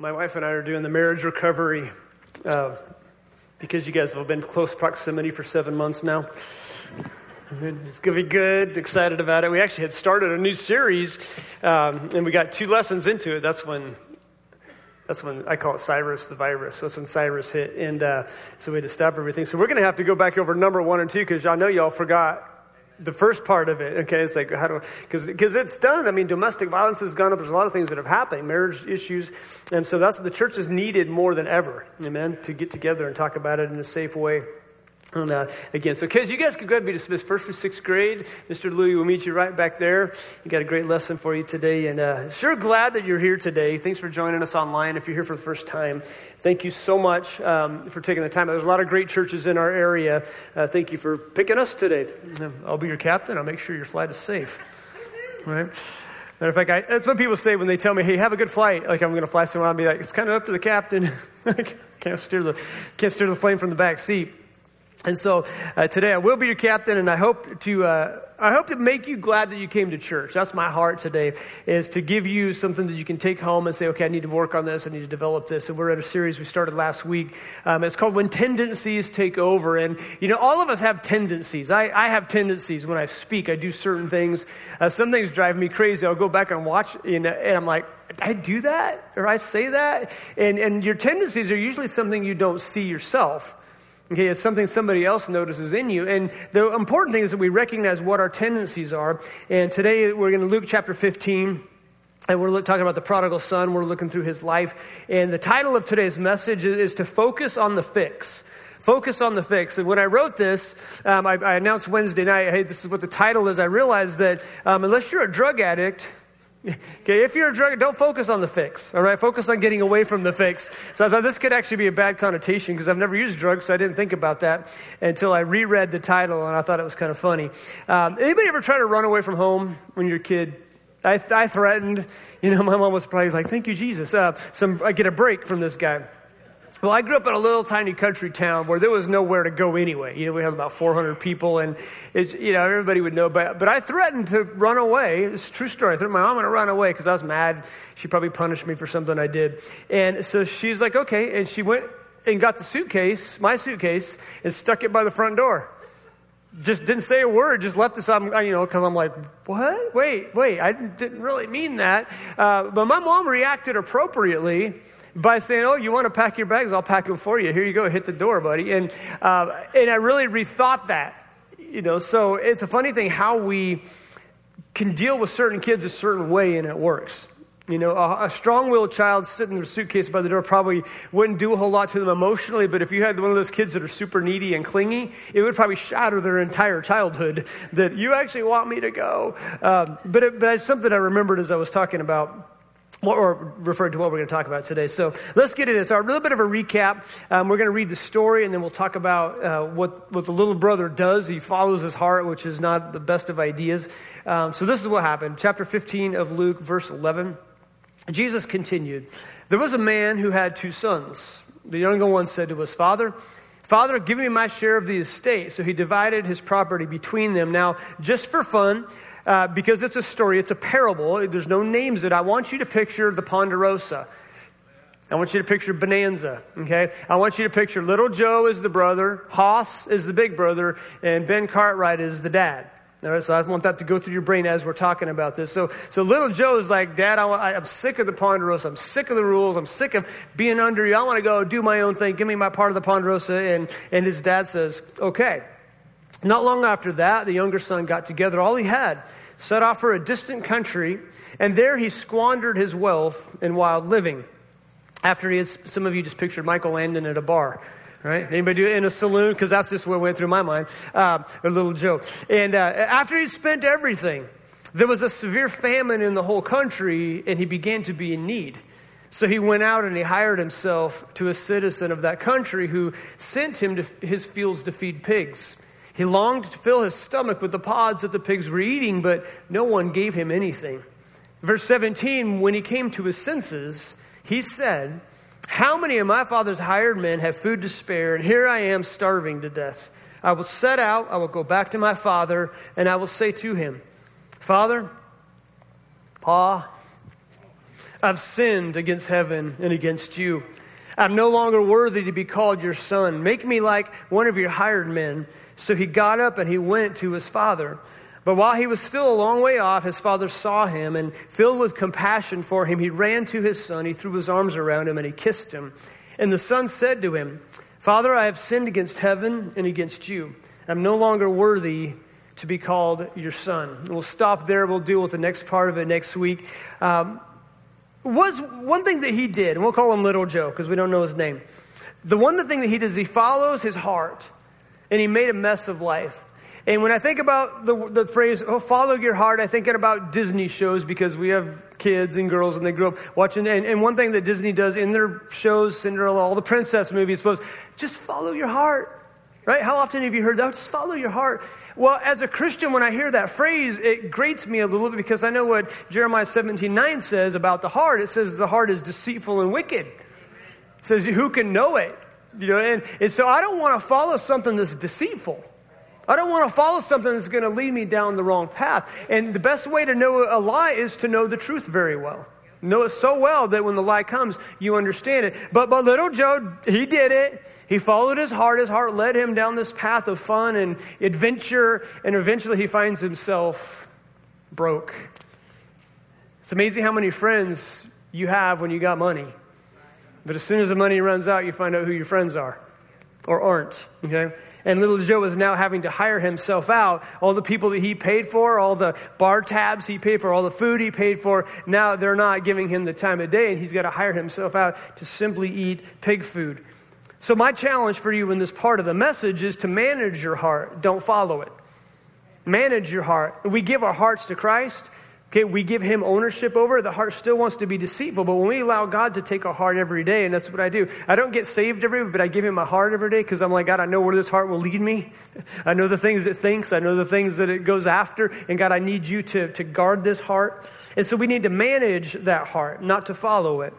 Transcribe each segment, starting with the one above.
My wife and I are doing the marriage recovery uh, because you guys have been close proximity for seven months now. It's going to be good, excited about it. We actually had started a new series, um, and we got two lessons into it. That's when that's when I call it Cyrus the virus. That's when Cyrus hit. And uh, so we had to stop everything. So we're going to have to go back over number one and two because I know y'all forgot the first part of it, okay, it's like, how do, because it's done. I mean, domestic violence has gone up. There's a lot of things that have happened, marriage issues. And so that's the church is needed more than ever, amen, to get together and talk about it in a safe way. And uh, again, so kids, you guys could go ahead and be dismissed first through sixth grade. Mr. Louie will meet you right back there. You got a great lesson for you today, and uh, sure glad that you're here today. Thanks for joining us online. If you're here for the first time, thank you so much um, for taking the time. There's a lot of great churches in our area. Uh, thank you for picking us today. I'll be your captain. I'll make sure your flight is safe. Right. Matter of fact, I, that's what people say when they tell me, "Hey, have a good flight." Like I'm going to fly somewhere, I'll be like, "It's kind of up to the captain. can't steer the can't steer the plane from the back seat." And so uh, today I will be your captain, and I hope to uh, I hope to make you glad that you came to church. That's my heart today, is to give you something that you can take home and say, okay, I need to work on this, I need to develop this. And we're at a series we started last week. Um, it's called When Tendencies Take Over. And you know, all of us have tendencies. I, I have tendencies when I speak. I do certain things. Uh, some things drive me crazy. I'll go back and watch, and, and I'm like, I do that or I say that, and and your tendencies are usually something you don't see yourself. Okay, it's something somebody else notices in you. And the important thing is that we recognize what our tendencies are. And today we're going to Luke chapter 15. And we're talking about the prodigal son. We're looking through his life. And the title of today's message is to focus on the fix. Focus on the fix. And when I wrote this, um, I, I, announced Wednesday night, hey, this is what the title is. I realized that um, unless you're a drug addict, Okay, if you're a drug, don't focus on the fix, all right? Focus on getting away from the fix. So I thought this could actually be a bad connotation because I've never used drugs, so I didn't think about that until I reread the title and I thought it was kind of funny. Um, anybody ever try to run away from home when you're a kid? I, I threatened, you know, my mom was probably like, thank you, Jesus. Uh, some, I get a break from this guy. Well, I grew up in a little tiny country town where there was nowhere to go anyway. You know, we had about 400 people, and it's, you know, everybody would know. But, but I threatened to run away. It's a true story. I threatened my mom to run away because I was mad. She probably punished me for something I did. And so she's like, okay. And she went and got the suitcase, my suitcase, and stuck it by the front door. Just didn't say a word, just left us, you know, because I'm like, what? Wait, wait, I didn't really mean that. Uh, but my mom reacted appropriately by saying, Oh, you want to pack your bags? I'll pack them for you. Here you go, hit the door, buddy. And, uh, and I really rethought that. You know, so it's a funny thing how we can deal with certain kids a certain way and it works. You know, a, a strong willed child sitting in their suitcase by the door probably wouldn't do a whole lot to them emotionally, but if you had one of those kids that are super needy and clingy, it would probably shatter their entire childhood that you actually want me to go. Um, but, it, but it's something I remembered as I was talking about or referred to what we're going to talk about today. So let's get into this. So a little bit of a recap. Um, we're going to read the story, and then we'll talk about uh, what, what the little brother does. He follows his heart, which is not the best of ideas. Um, so this is what happened. Chapter 15 of Luke, verse 11. Jesus continued, There was a man who had two sons. The younger one said to his father, Father, give me my share of the estate. So he divided his property between them. Now, just for fun, uh, because it's a story, it's a parable. There's no names in it. I want you to picture the Ponderosa. I want you to picture Bonanza, okay? I want you to picture little Joe is the brother, Hoss is the big brother, and Ben Cartwright is the dad. All right, so I want that to go through your brain as we're talking about this. So, so little Joe is like, Dad, I, am sick of the Ponderosa. I'm sick of the rules. I'm sick of being under you. I want to go do my own thing. Give me my part of the Ponderosa. And, and his dad says, okay. Not long after that, the younger son got together all he had, set off for a distant country, and there he squandered his wealth in wild living. After he had, some of you just pictured Michael Landon at a bar, right? Anybody do it in a saloon? Because that's just what went through my mind. Uh, a little joke. And uh, after he spent everything, there was a severe famine in the whole country, and he began to be in need. So he went out and he hired himself to a citizen of that country who sent him to his fields to feed pigs. He longed to fill his stomach with the pods that the pigs were eating, but no one gave him anything. Verse 17 When he came to his senses, he said, How many of my father's hired men have food to spare, and here I am starving to death? I will set out, I will go back to my father, and I will say to him, Father, Pa, I've sinned against heaven and against you. I'm no longer worthy to be called your son. Make me like one of your hired men. So he got up and he went to his father. But while he was still a long way off, his father saw him, and filled with compassion for him, he ran to his son. He threw his arms around him and he kissed him. And the son said to him, Father, I have sinned against heaven and against you. I'm no longer worthy to be called your son. We'll stop there. We'll deal with the next part of it next week. Um, was one thing that he did, and we'll call him Little Joe because we don't know his name. The one the thing that he does, he follows his heart, and he made a mess of life. And when I think about the, the phrase, oh, follow your heart, I think about Disney shows because we have kids and girls and they grow up watching. And, and one thing that Disney does in their shows, Cinderella, all the princess movies, was just follow your heart. Right? How often have you heard that? Oh, just follow your heart. Well, as a Christian, when I hear that phrase, it grates me a little bit because I know what Jeremiah 17 9 says about the heart. It says the heart is deceitful and wicked. It says, Who can know it? You know, and, and so I don't want to follow something that's deceitful. I don't want to follow something that's going to lead me down the wrong path. And the best way to know a lie is to know the truth very well. Know it so well that when the lie comes, you understand it. But, but little Joe, he did it. He followed his heart. His heart led him down this path of fun and adventure, and eventually he finds himself broke. It's amazing how many friends you have when you got money. But as soon as the money runs out, you find out who your friends are or aren't. Okay? And little Joe is now having to hire himself out. All the people that he paid for, all the bar tabs he paid for, all the food he paid for, now they're not giving him the time of day, and he's got to hire himself out to simply eat pig food. So, my challenge for you in this part of the message is to manage your heart, don't follow it. Manage your heart. We give our hearts to Christ. Okay, we give him ownership over. The heart still wants to be deceitful, but when we allow God to take our heart every day, and that's what I do. I don't get saved every day, but I give him my heart every day because I'm like, God, I know where this heart will lead me. I know the things it thinks. I know the things that it goes after. And God, I need you to, to guard this heart. And so we need to manage that heart, not to follow it.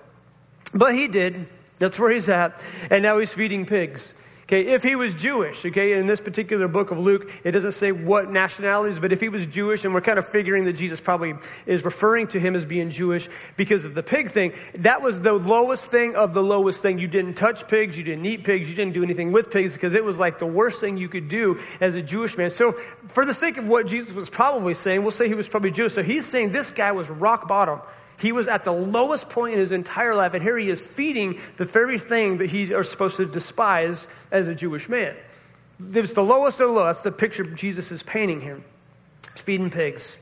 But he did. That's where he's at. And now he's feeding pigs. Okay, if he was Jewish, okay, in this particular book of Luke, it doesn't say what nationalities, but if he was Jewish, and we're kind of figuring that Jesus probably is referring to him as being Jewish because of the pig thing, that was the lowest thing of the lowest thing. You didn't touch pigs, you didn't eat pigs, you didn't do anything with pigs because it was like the worst thing you could do as a Jewish man. So, for the sake of what Jesus was probably saying, we'll say he was probably Jewish. So, he's saying this guy was rock bottom. He was at the lowest point in his entire life, and here he is feeding the very thing that he is supposed to despise as a Jewish man. It's the lowest of the low. That's the picture Jesus is painting here. Feeding pigs.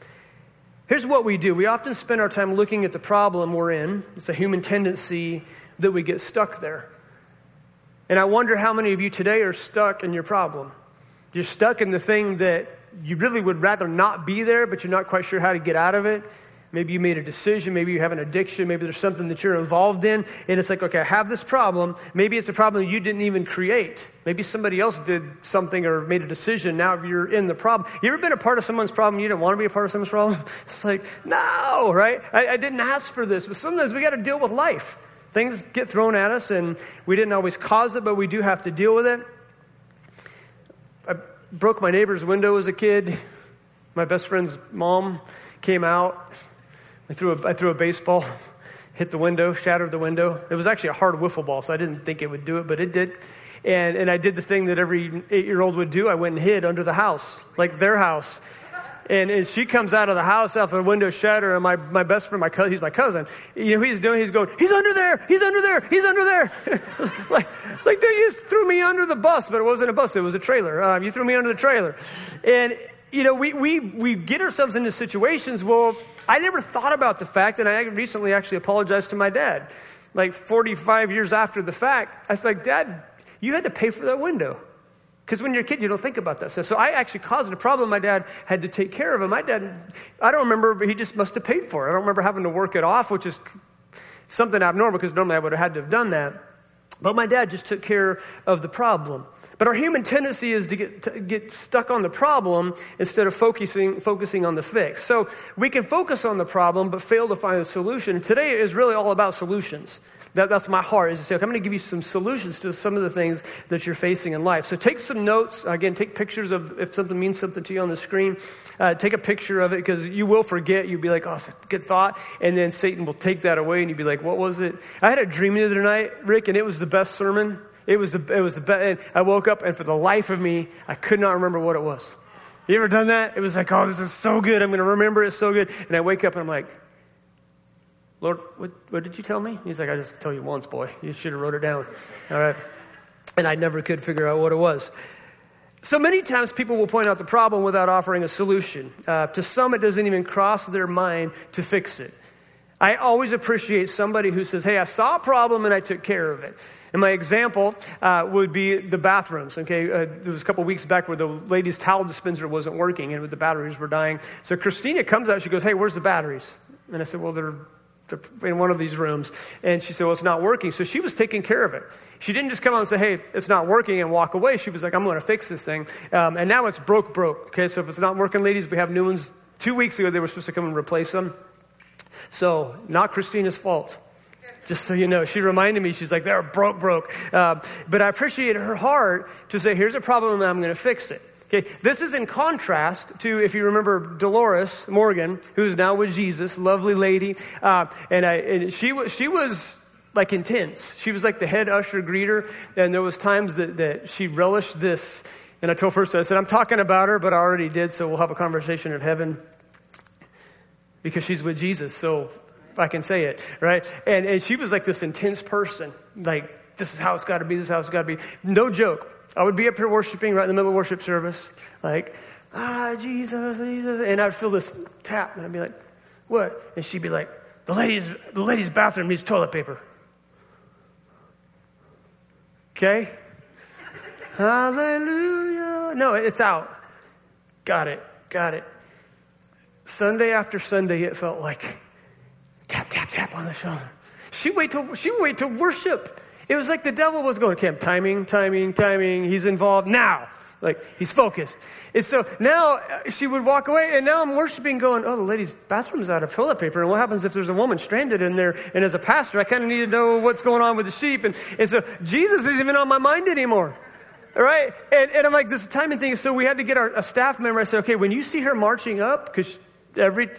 Here's what we do we often spend our time looking at the problem we're in. It's a human tendency that we get stuck there. And I wonder how many of you today are stuck in your problem. You're stuck in the thing that you really would rather not be there, but you're not quite sure how to get out of it. Maybe you made a decision. Maybe you have an addiction. Maybe there's something that you're involved in. And it's like, okay, I have this problem. Maybe it's a problem you didn't even create. Maybe somebody else did something or made a decision. Now you're in the problem. You ever been a part of someone's problem? You didn't want to be a part of someone's problem? It's like, no, right? I, I didn't ask for this. But sometimes we got to deal with life. Things get thrown at us, and we didn't always cause it, but we do have to deal with it. I broke my neighbor's window as a kid. My best friend's mom came out I threw a, I threw a baseball, hit the window, shattered the window. It was actually a hard wiffle ball, so I didn't think it would do it, but it did. And, and I did the thing that every eight year old would do. I went and hid under the house, like their house. And, and she comes out of the house out the window shattered, and my, my best friend, my cousin, he's my cousin, you know, he's doing, he's going, he's under there, he's under there, he's under there. like, like they just threw me under the bus, but it wasn't a bus, it was a trailer. Um, you threw me under the trailer. And, you know, we, we, we get ourselves into situations, well, I never thought about the fact, and I recently actually apologized to my dad. Like 45 years after the fact, I was like, Dad, you had to pay for that window. Because when you're a kid, you don't think about that stuff. So I actually caused a problem. My dad had to take care of it. My dad, I don't remember, but he just must have paid for it. I don't remember having to work it off, which is something abnormal because normally I would have had to have done that. But my dad just took care of the problem. But our human tendency is to get, to get stuck on the problem instead of focusing, focusing on the fix. So we can focus on the problem but fail to find a solution. Today is really all about solutions. That, that's my heart, is to say, okay, I'm going to give you some solutions to some of the things that you're facing in life. So take some notes. Again, take pictures of if something means something to you on the screen. Uh, take a picture of it because you will forget. You'll be like, oh, good thought. And then Satan will take that away and you'll be like, what was it? I had a dream the other night, Rick, and it was the best sermon. It was the, it was the best. And I woke up and for the life of me, I could not remember what it was. You ever done that? It was like, oh, this is so good. I'm going to remember it so good. And I wake up and I'm like, Lord, what, what did you tell me? He's like, I just told you once, boy. You should have wrote it down. All right. And I never could figure out what it was. So many times people will point out the problem without offering a solution. Uh, to some, it doesn't even cross their mind to fix it. I always appreciate somebody who says, Hey, I saw a problem and I took care of it. And my example uh, would be the bathrooms. Okay, uh, there was a couple weeks back where the ladies' towel dispenser wasn't working and the batteries were dying. So Christina comes out. She goes, "Hey, where's the batteries?" And I said, "Well, they're." in one of these rooms, and she said, Well, it's not working. So she was taking care of it. She didn't just come out and say, Hey, it's not working, and walk away. She was like, I'm going to fix this thing. Um, and now it's broke, broke. Okay, so if it's not working, ladies, we have new ones. Two weeks ago, they were supposed to come and replace them. So, not Christina's fault just so you know. She reminded me, she's like, they're broke, broke. Uh, but I appreciate her heart to say, here's a problem and I'm going to fix it. Okay, this is in contrast to, if you remember, Dolores Morgan, who's now with Jesus, lovely lady. Uh, and, I, and she, was, she was like intense. She was like the head usher greeter. And there was times that, that she relished this. And I told first, I said, I'm talking about her, but I already did, so we'll have a conversation in heaven because she's with Jesus. So I can say it, right? And, and she was like this intense person. Like, this is how it's got to be, this is how it's got to be. No joke. I would be up here worshiping right in the middle of worship service, like, ah, Jesus, Jesus. And I'd feel this tap, and I'd be like, what? And she'd be like, the ladies, the ladies' bathroom needs toilet paper. Okay? Hallelujah. No, it's out. Got it. Got it. Sunday after Sunday, it felt like tap, tap, tap on the shoulder. She wait to she wait to worship. It was like the devil was going, Camp, timing, timing, timing. He's involved now. Like he's focused. And so now uh, she would walk away, and now I'm worshiping, going, "Oh, the lady's bathroom's out of toilet paper." And what happens if there's a woman stranded in there? And as a pastor, I kind of need to know what's going on with the sheep. And, and so Jesus isn't even on my mind anymore. All right? And, and I'm like, this timing thing. So we had to get our a staff member. I said, okay, when you see her marching up, because every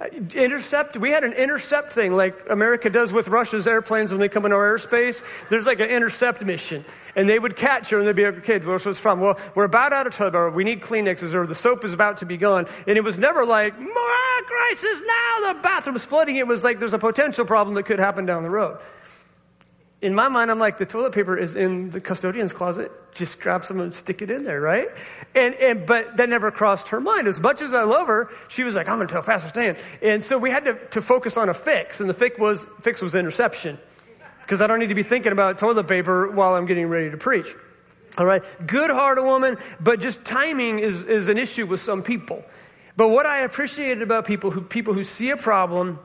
Uh, intercept we had an intercept thing like america does with russia's airplanes when they come into our airspace. There's like an intercept mission. And they would catch her and they'd be like okay what's from? Well we're about out of toilet paper we need kleenexes or the soap is about to be gone. And it was never like more crisis now the bathroom's flooding. It was like there's a potential problem that could happen down the road in my mind, I'm like, the toilet paper is in the custodian's closet. Just grab some and stick it in there, right? And, and but that never crossed her mind. As much as I love her, she was like, I'm going to tell Pastor Stan. And so we had to, to focus on a fix, and the fix was fix was interception, because I don't need to be thinking about toilet paper while I'm getting ready to preach. All right, good hearted woman, but just timing is, is an issue with some people. But what I appreciated about people who people who see a problem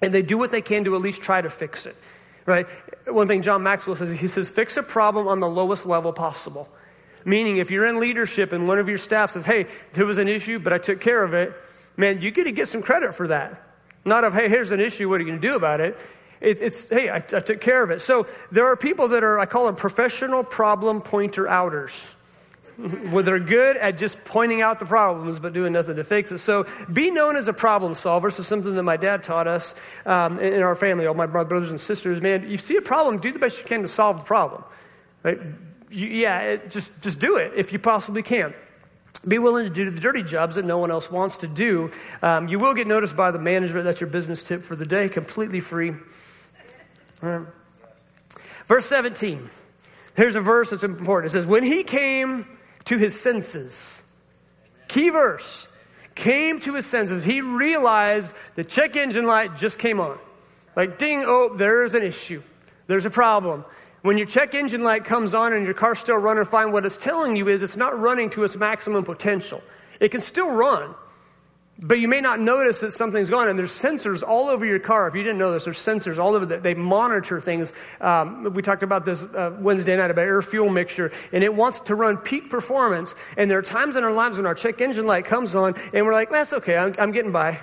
and they do what they can to at least try to fix it right? One thing John Maxwell says, he says, fix a problem on the lowest level possible. Meaning, if you're in leadership and one of your staff says, hey, there was an issue, but I took care of it, man, you get to get some credit for that. Not of, hey, here's an issue, what are you going to do about it? it it's, hey, I, I took care of it. So there are people that are, I call them professional problem pointer outers where they're good at just pointing out the problems but doing nothing to fix it. So be known as a problem solver. So something that my dad taught us um, in, our family, all my brothers and sisters. Man, you see a problem, do the best you can to solve the problem. Right? You, yeah, it, just just do it if you possibly can. Be willing to do the dirty jobs that no one else wants to do. Um, you will get noticed by the management. That's your business tip for the day, completely free. Verse 17. Here's a verse that's important. It says, When he came to his senses. Key verse. Came to his senses. He realized the check engine light just came on. Like, ding, oh, there's an issue. There's a problem. When your check engine light comes on and your car's still running fine, what it's telling you is it's not running to its maximum potential. It can still run, but you may not notice that something's gone, and there's sensors all over your car. If you didn't know this, there's sensors all over that. They monitor things. Um, we talked about this uh, Wednesday night about air fuel mixture, and it wants to run peak performance. And there are times in our lives when our check engine light comes on, and we're like, that's okay, I'm, I'm getting by.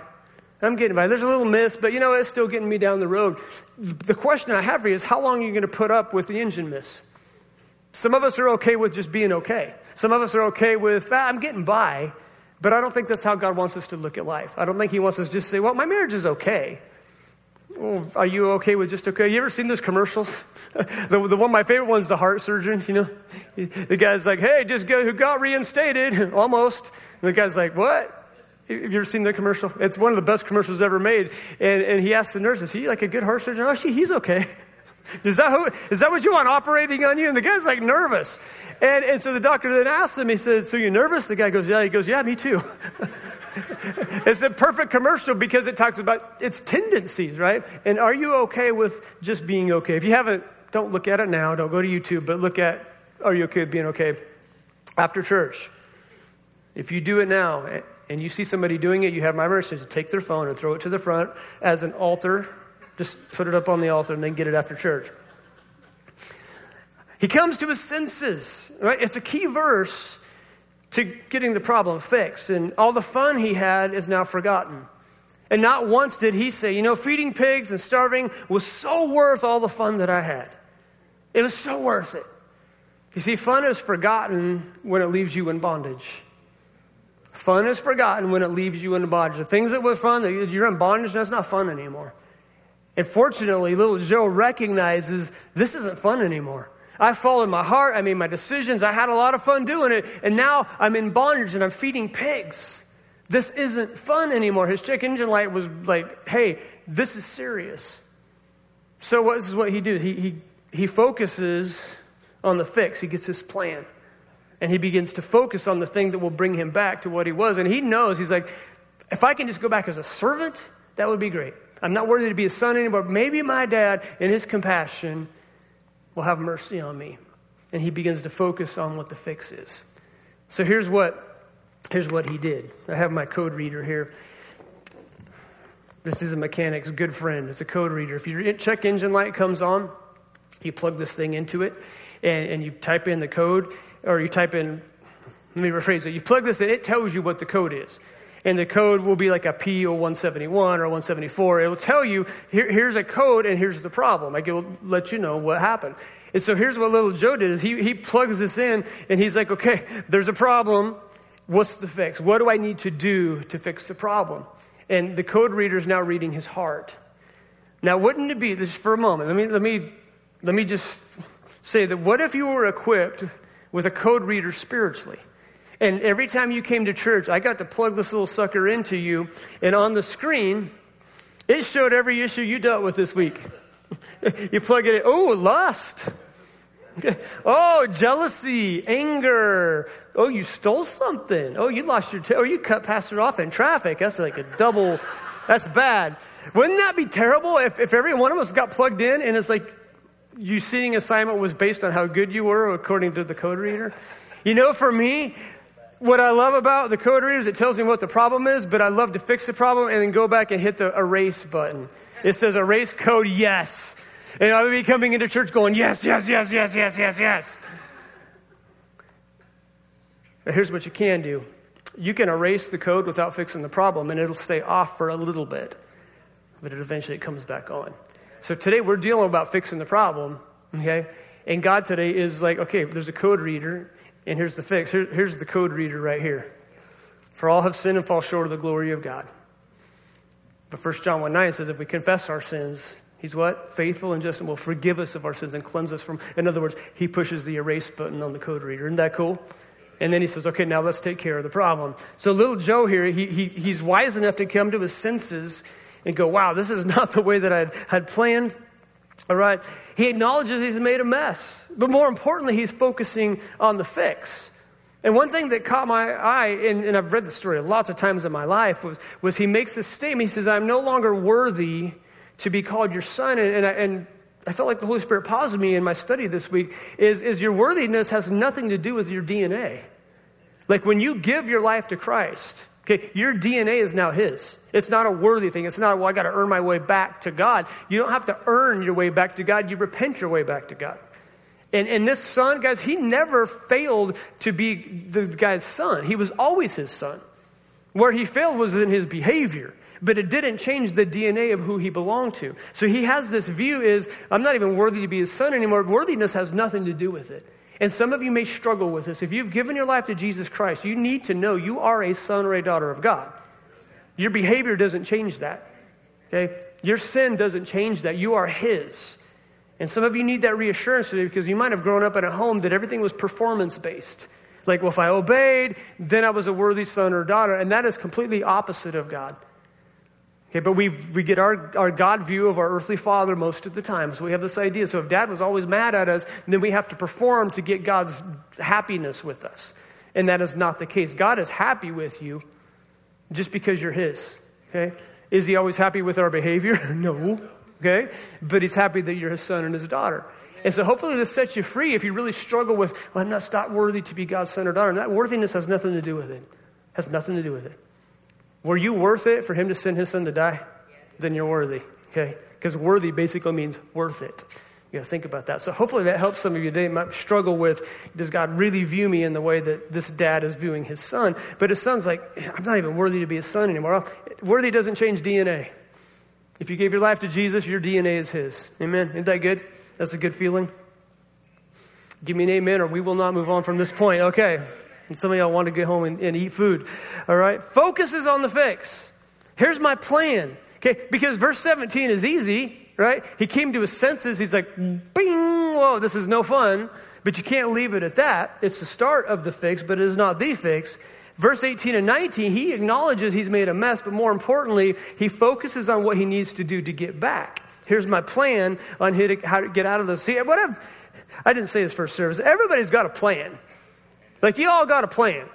I'm getting by. There's a little miss, but you know, it's still getting me down the road. The question I have for you is how long are you going to put up with the engine miss? Some of us are okay with just being okay. Some of us are okay with, ah, I'm getting by, but I don't think that's how God wants us to look at life. I don't think He wants us to just say, well, my marriage is okay. Well, are you okay with just okay? You ever seen those commercials? the, the one my favorite one is the heart surgeon, you know? The guy's like, hey, just go, who got reinstated, almost. And the guy's like, what? Have you ever seen the commercial? It's one of the best commercials ever made. And, and he asked the nurse, is he like a good heart surgeon? Oh, she, he's okay. Is that, who, is that what you want operating on you? And the guy's like nervous. And, and so the doctor then asks him, he said, So you're nervous? The guy goes, Yeah. He goes, Yeah, me too. it's a perfect commercial because it talks about its tendencies, right? And are you okay with just being okay? If you haven't, don't look at it now, don't go to YouTube, but look at are you okay with being okay after church? If you do it now and you see somebody doing it, you have my mercy to take their phone and throw it to the front as an altar. Just put it up on the altar and then get it after church. He comes to his senses, right? It's a key verse to getting the problem fixed. And all the fun he had is now forgotten. And not once did he say, you know, feeding pigs and starving was so worth all the fun that I had. It was so worth it. You see, fun is forgotten when it leaves you in bondage. Fun is forgotten when it leaves you in bondage. The things that were fun, that you're in bondage, that's not fun anymore. And fortunately, little Joe recognizes this isn't fun anymore. I followed my heart, I made my decisions, I had a lot of fun doing it, and now I'm in bondage and I'm feeding pigs. This isn't fun anymore. His check engine light was like, hey, this is serious. So what is what he does? He, he, he focuses on the fix. He gets his plan. And he begins to focus on the thing that will bring him back to what he was. And he knows, he's like, if I can just go back as a servant, that would be great. I'm not worthy to be a son anymore. Maybe my dad, in his compassion, will have mercy on me. And he begins to focus on what the fix is. So here's what, here's what he did. I have my code reader here. This is a mechanic's good friend. It's a code reader. If your check engine light comes on, you plug this thing into it and, and you type in the code, or you type in, let me rephrase it. You plug this in, it tells you what the code is and the code will be like a P or 171 or 174. It will tell you, here, here's a code and here's the problem. Like it will let you know what happened. And so here's what little Joe did is he, he plugs this in and he's like, okay, there's a problem. What's the fix? What do I need to do to fix the problem? And the code reader is now reading his heart. Now, wouldn't it be, this for a moment, let me, let me, let me just say that what if you were equipped with a code reader spiritually? And every time you came to church, I got to plug this little sucker into you, and on the screen, it showed every issue you dealt with this week. you plug it in. Oh, lust. Oh, jealousy, anger. Oh, you stole something. Oh, you lost your tail. Or oh, you cut pastor off in traffic. That's like a double. That's bad. Wouldn't that be terrible if, if every one of us got plugged in and it's like your seating assignment was based on how good you were according to the code reader? You know, for me, what I love about the code reader is it tells me what the problem is, but I love to fix the problem and then go back and hit the erase button. It says erase code yes. And I would be coming into church going, yes, yes, yes, yes, yes, yes, yes. But here's what you can do you can erase the code without fixing the problem, and it'll stay off for a little bit, but it eventually comes back on. So today we're dealing about fixing the problem, okay? And God today is like, okay, there's a code reader, and here's the fix. Here, here's the code reader right here. For all have sinned and fall short of the glory of God. But 1 John 1 9 says, if we confess our sins, he's what? Faithful and just and will forgive us of our sins and cleanse us from. In other words, he pushes the erase button on the code reader. Isn't that cool? And then he says, okay, now let's take care of the problem. So little Joe here, he, he, he's wise enough to come to his senses and go, wow, this is not the way that I had planned. All right. He acknowledges he's made a mess, but more importantly, he's focusing on the fix. And one thing that caught my eye, and, and, I've read the story lots of times in my life, was, was he makes this statement. He says, I'm no longer worthy to be called your son. And, and, I, and I felt like the Holy Spirit paused me in my study this week is, is your worthiness has nothing to do with your DNA. Like when you give your life to Christ, Okay, your DNA is now His. It's not a worthy thing. It's not, well, I got to earn my way back to God. You don't have to earn your way back to God. You repent your way back to God. And, and this son, guys, he never failed to be the guy's son. He was always his son. Where he failed was in his behavior. but it didn't change the DNA of who he belonged to. So he has this view is, I'm not even worthy to be his son anymore. Worthiness has nothing to do with it. And some of you may struggle with this. If you've given your life to Jesus Christ, you need to know you are a son or a daughter of God. Your behavior doesn't change that. Okay? Your sin doesn't change that. You are his. And some of you need that reassurance today because you might have grown up in a home that everything was performance based. Like, well, if I obeyed, then I was a worthy son or daughter. And that is completely opposite of God. Okay, but we we get our, our God view of our earthly father most of the time. So we have this idea. So if dad was always mad at us, then we have to perform to get God's happiness with us. And that is not the case. God is happy with you just because you're his. Okay? Is he always happy with our behavior? no. Okay? But he's happy that you're his son and his daughter. And so hopefully this sets you free if you really struggle with, well, I'm not, not worthy to be God's son or daughter. And that worthiness has nothing to do with it. Has nothing to do with it. Were you worth it for him to send his son to die? Then you're worthy. Okay? Because worthy basically means worth it. You know, think about that. So hopefully that helps some of you today. Might struggle with, does God really view me in the way that this dad is viewing his son? But his son's like, I'm not even worthy to be his son anymore. Worthy doesn't change DNA. If you gave your life to Jesus, your DNA is his. Amen. Isn't that good? That's a good feeling. Give me an amen, or we will not move on from this point. Okay. And some of y'all want to get home and, and eat food. All right. Focus is on the fix. Here's my plan. Okay. Because verse 17 is easy, right? He came to his senses. He's like, bing, whoa, this is no fun. But you can't leave it at that. It's the start of the fix, but it is not the fix. Verse 18 and 19, he acknowledges he's made a mess, but more importantly, he focuses on what he needs to do to get back. Here's my plan on how to get out of this. See, what I've, I didn't say this first service. Everybody's got a plan. Like, you all got a plan.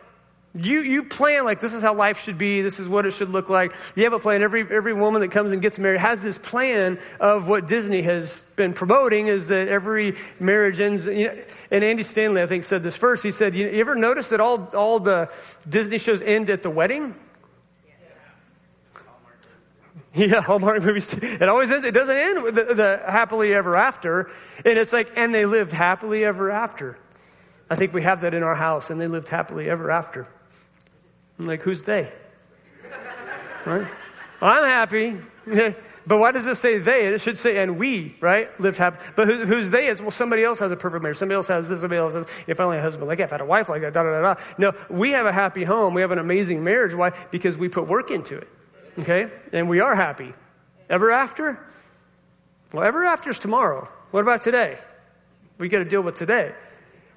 You, you plan like this is how life should be, this is what it should look like. You have a plan. Every, every woman that comes and gets married has this plan of what Disney has been promoting is that every marriage ends. You know, and Andy Stanley, I think, said this first. He said, You ever notice that all, all the Disney shows end at the wedding? Yeah, Hallmark movies. It always ends. It doesn't end with the, the, happily ever after, and it's like, and they lived happily ever after. I think we have that in our house, and they lived happily ever after. I'm like, who's they? right? I'm happy. but why does it say they? It should say, and we, right? Lived happy. But who, who's they is, well, somebody else has a perfect marriage. Somebody else has this, somebody else has, if I only a husband like that, if I had a wife like that, da, da, da, da. No, we have a happy home. We have an amazing marriage. Why? Because we put work into it. Okay? And we are happy. Ever after? Well, ever after is tomorrow. What about today? We got to deal with today.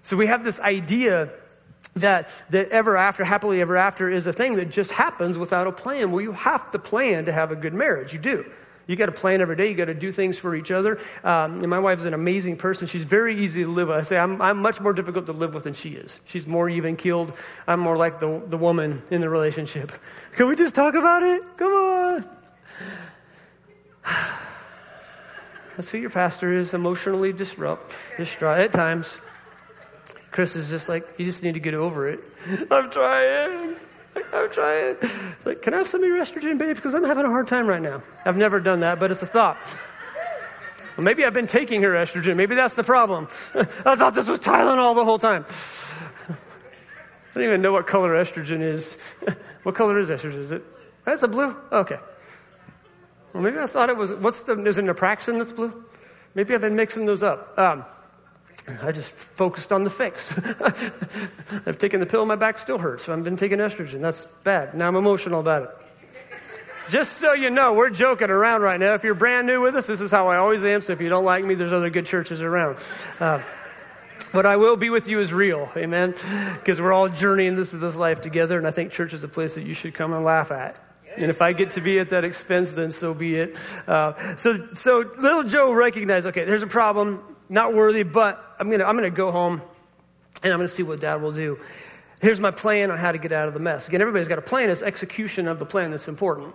So we have this idea that, that ever after, happily ever after, is a thing that just happens without a plan. Well, you have to plan to have a good marriage. You do. You got to plan every day. You got to do things for each other. Um, and my wife is an amazing person. She's very easy to live with. I say I'm, I'm much more difficult to live with than she is. She's more even keeled. I'm more like the, the woman in the relationship. Can we just talk about it? Come on. That's who your pastor is emotionally disrupt, distraught at times. Chris is just like, you just need to get over it. I'm trying. I'm trying. It's like, can I have some of your estrogen, babe? Because I'm having a hard time right now. I've never done that, but it's a thought. Well, maybe I've been taking her estrogen. Maybe that's the problem. I thought this was Tylenol the whole time. I don't even know what color estrogen is. what color is estrogen? Is it? That's a blue? Okay. Well, maybe I thought it was, what's the, is it naproxen that's blue? Maybe I've been mixing those up. Um, I just focused on the fix. I've taken the pill, my back still hurts, I've been taking estrogen. That's bad. Now I'm emotional about it. Just so you know, we're joking around right now. If you're brand new with us, this is how I always am. So if you don't like me, there's other good churches around. Uh, but I will be with you is real, amen? Because we're all journeying this, this life together, and I think church is a place that you should come and laugh at. And if I get to be at that expense, then so be it. Uh, so, so little Joe recognized, okay, there's a problem not worthy, but I'm to I'm to go home and I'm to see what dad will do. Here's my plan on how to get out of the mess. Again, everybody's got a plan. It's execution of the plan that's important.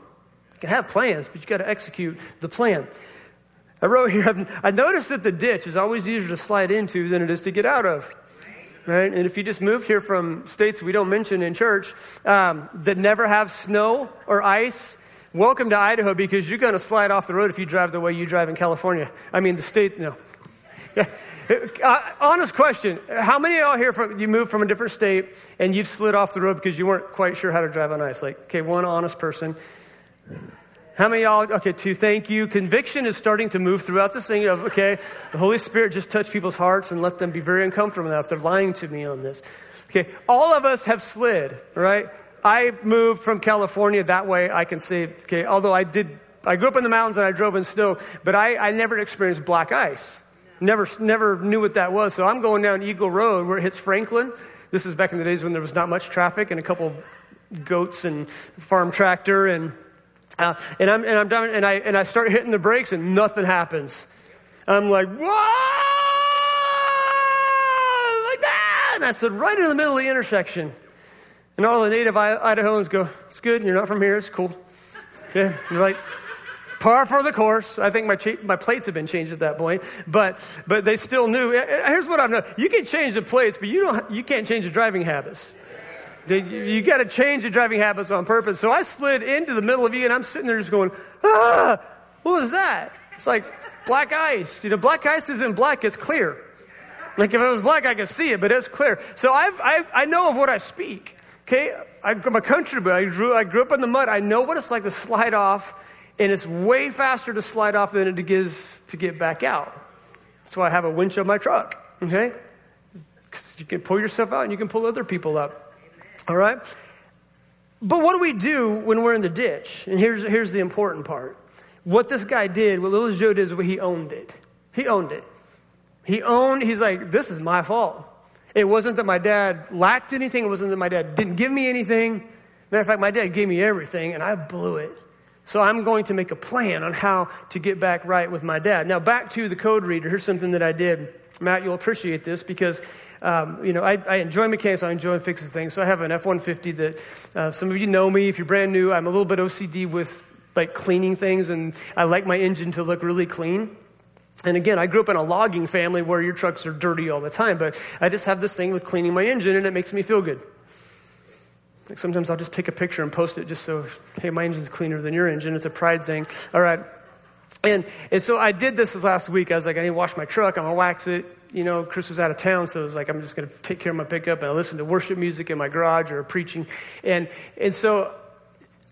You can have plans, but you got to execute the plan. I wrote here, I noticed that the ditch is always easier to slide into than it is to get out of. Right? And if you just moved here from states we don't mention in church um, that never have snow or ice, welcome to Idaho because you're going to slide off the road if you drive the way you drive in California. I mean, the state, no, yeah. Uh, honest question. How many of y'all here from, you moved from a different state and you've slid off the road because you weren't quite sure how to drive on ice? Like, okay, one honest person. How many y'all? Okay, two, thank you. Conviction is starting to move throughout this thing of, okay, the Holy Spirit just touched people's hearts and let them be very uncomfortable now if they're lying to me on this. Okay, all of us have slid, right? I moved from California that way, I can say, okay, although I did, I grew up in the mountains and I drove in snow, but I, I never experienced black ice. Never, never knew what that was. So I'm going down Eagle Road where it hits Franklin. This is back in the days when there was not much traffic and a couple goats and farm tractor and uh, and I'm and I'm done, and I and I start hitting the brakes and nothing happens. I'm like, whoa, like that, and I stood right in the middle of the intersection. And all the native Idahoans go, "It's good. You're not from here. It's cool." Okay, you're like, par for the course. I think my cha- my plates have been changed at that point, but but they still knew. Here's what I've known: you can change the plates, but you don't. You can't change the driving habits. You got to change the driving habits on purpose. So I slid into the middle of you, and I'm sitting there just going, ah, what was that? It's like black ice. You know, black ice isn't black, it's clear. Like if it was black, I could see it, but it's clear. So I've, I, I know of what I speak. Okay, I'm a country boy. I grew, I grew up in the mud. I know what it's like to slide off, and it's way faster to slide off than it is to get back out. That's why I have a winch on my truck. Okay, because you can pull yourself out and you can pull other people up. All right? But what do we do when we're in the ditch? And here's, here's the important part. What this guy did, what little Joe did, is he owned it. He owned it. He owned, he's like, this is my fault. It wasn't that my dad lacked anything. It wasn't that my dad didn't give me anything. Matter of fact, my dad gave me everything, and I blew it. So I'm going to make a plan on how to get back right with my dad. Now, back to the code reader. Here's something that I did. Matt, you'll appreciate this because um, you know, I, I, enjoy mechanics, I enjoy fixing things. So I have an F 150 that uh, some of you know me. If you're brand new, I'm a little bit OCD with like cleaning things, and I like my engine to look really clean. And again, I grew up in a logging family where your trucks are dirty all the time, but I just have this thing with cleaning my engine, and it makes me feel good. Like sometimes I'll just take a picture and post it just so, hey, my engine's cleaner than your engine. It's a pride thing. All right. And, and so I did this last week. I was like, I need to wash my truck. I'm going to wax it you know, Chris was out of town, so it was like, I'm just going to take care of my pickup. And I listened to worship music in my garage or preaching. And, and so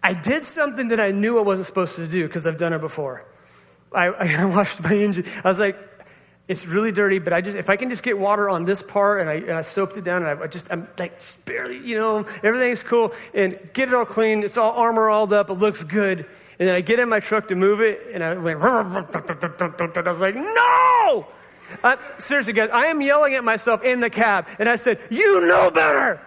I did something that I knew I wasn't supposed to do because I've done it before. I, I washed my engine. I was like, it's really dirty, but I just, if I can just get water on this part and I, and I soaped it down and I, I just, I'm like barely, you know, everything's cool and get it all clean. It's all armor all up. It looks good. And then I get in my truck to move it and I went, I was like, no! Uh, seriously, guys, I am yelling at myself in the cab, and I said, You know better.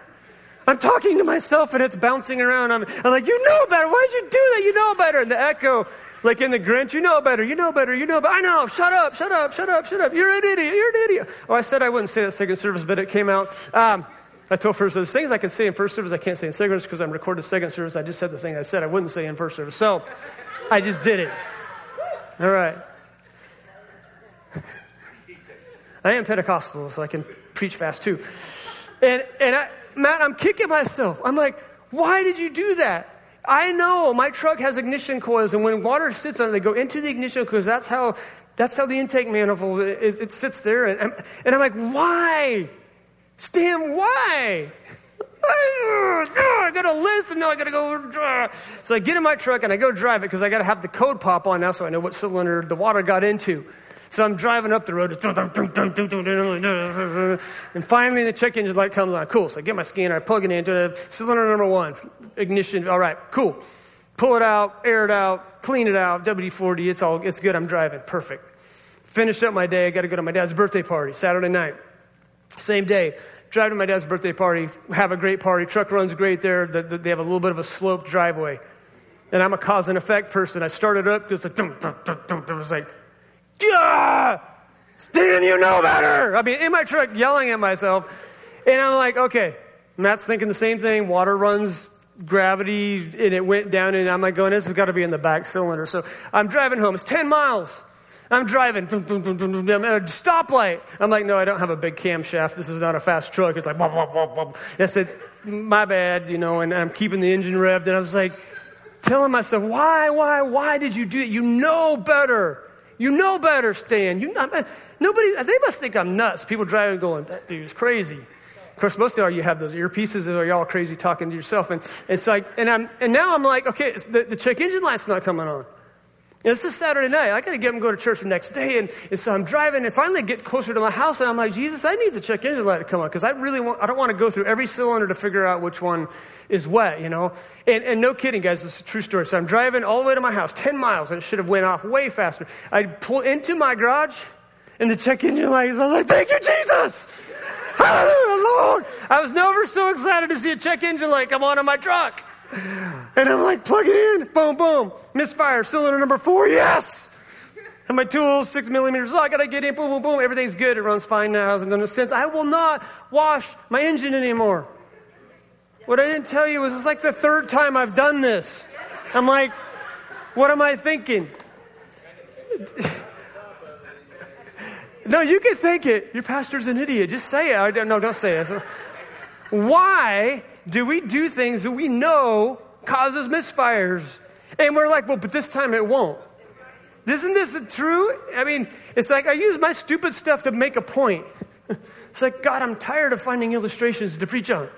I'm talking to myself, and it's bouncing around. I'm, I'm like, You know better. Why'd you do that? You know better. And the echo, like in the Grinch, you know better, you know better, you know better. I know, shut up, shut up, shut up, shut up. You're an idiot, you're an idiot. Oh, I said I wouldn't say that second service, but it came out. Um, I told first service things I can say in first service, I can't say in second service because I'm recording second service. I just said the thing I said I wouldn't say in first service. So I just did it. All right. I am Pentecostal, so I can preach fast too. And, and I, Matt, I'm kicking myself. I'm like, why did you do that? I know my truck has ignition coils, and when water sits on it, they go into the ignition coils. That's how, that's how the intake manifold, it, it sits there. And I'm, and I'm like, why? Stan, why? I got a list and now I got to go. So I get in my truck and I go drive it because I got to have the code pop on now so I know what cylinder the water got into. So I'm driving up the road, and finally the check engine light comes on. Cool. So I get my scanner, I plug it into cylinder number one, ignition. All right, cool. Pull it out, air it out, clean it out, WD 40. It's all, it's good. I'm driving. Perfect. Finished up my day. I got to go to my dad's birthday party, Saturday night. Same day. Drive to my dad's birthday party, have a great party. Truck runs great there. They have a little bit of a sloped driveway. And I'm a cause and effect person. I started up because it was like, Stan, you know better. I mean, in my truck, yelling at myself. And I'm like, okay, Matt's thinking the same thing. Water runs gravity, and it went down, and I'm like, going, this has got to be in the back cylinder. So I'm driving home. It's 10 miles. I'm driving, boom, at a stoplight. I'm like, no, I don't have a big camshaft. This is not a fast truck. It's like, blah, blah, blah, blah. I said, my bad, you know, and I'm keeping the engine revved. And I was like, telling myself, why, why, why did you do it? You know better. You know better, Stan. You, nobody, they must think I'm nuts. People driving going, that dude's crazy. Of course, most of all, you have those earpieces, or y'all crazy talking to yourself. And it's like, and I'm, and now I'm like, okay, the, the check engine light's not coming on. And this is Saturday night. I got to get him go to church the next day. And, and, so I'm driving and finally get closer to my house. And I'm like, Jesus, I need the check engine light to come on because I really want, I don't want to go through every cylinder to figure out which one is wet, you know? And, and no kidding, guys, this is a true story. So I'm driving all the way to my house, 10 miles, and it should have went off way faster. I pull into my garage and the check engine light is on. like, thank you, Jesus. Hallelujah, Lord. I was never so excited to see a check engine light come on in my truck. And I'm like, plug it in, boom, boom, misfire, cylinder number four, yes. And my tools, six millimeters, oh, I gotta get in, boom, boom, boom, everything's good, it runs fine now, hasn't done a since. I will not wash my engine anymore. What I didn't tell you was it's like the third time I've done this. I'm like, what am I thinking? no, you can think it. Your pastor's an idiot. Just say it. No, don't say it. Why do we do things that we know causes misfires? And we're like, well, but this time it won't. Isn't this true? I mean, it's like I use my stupid stuff to make a point. It's like, God, I'm tired of finding illustrations to preach on.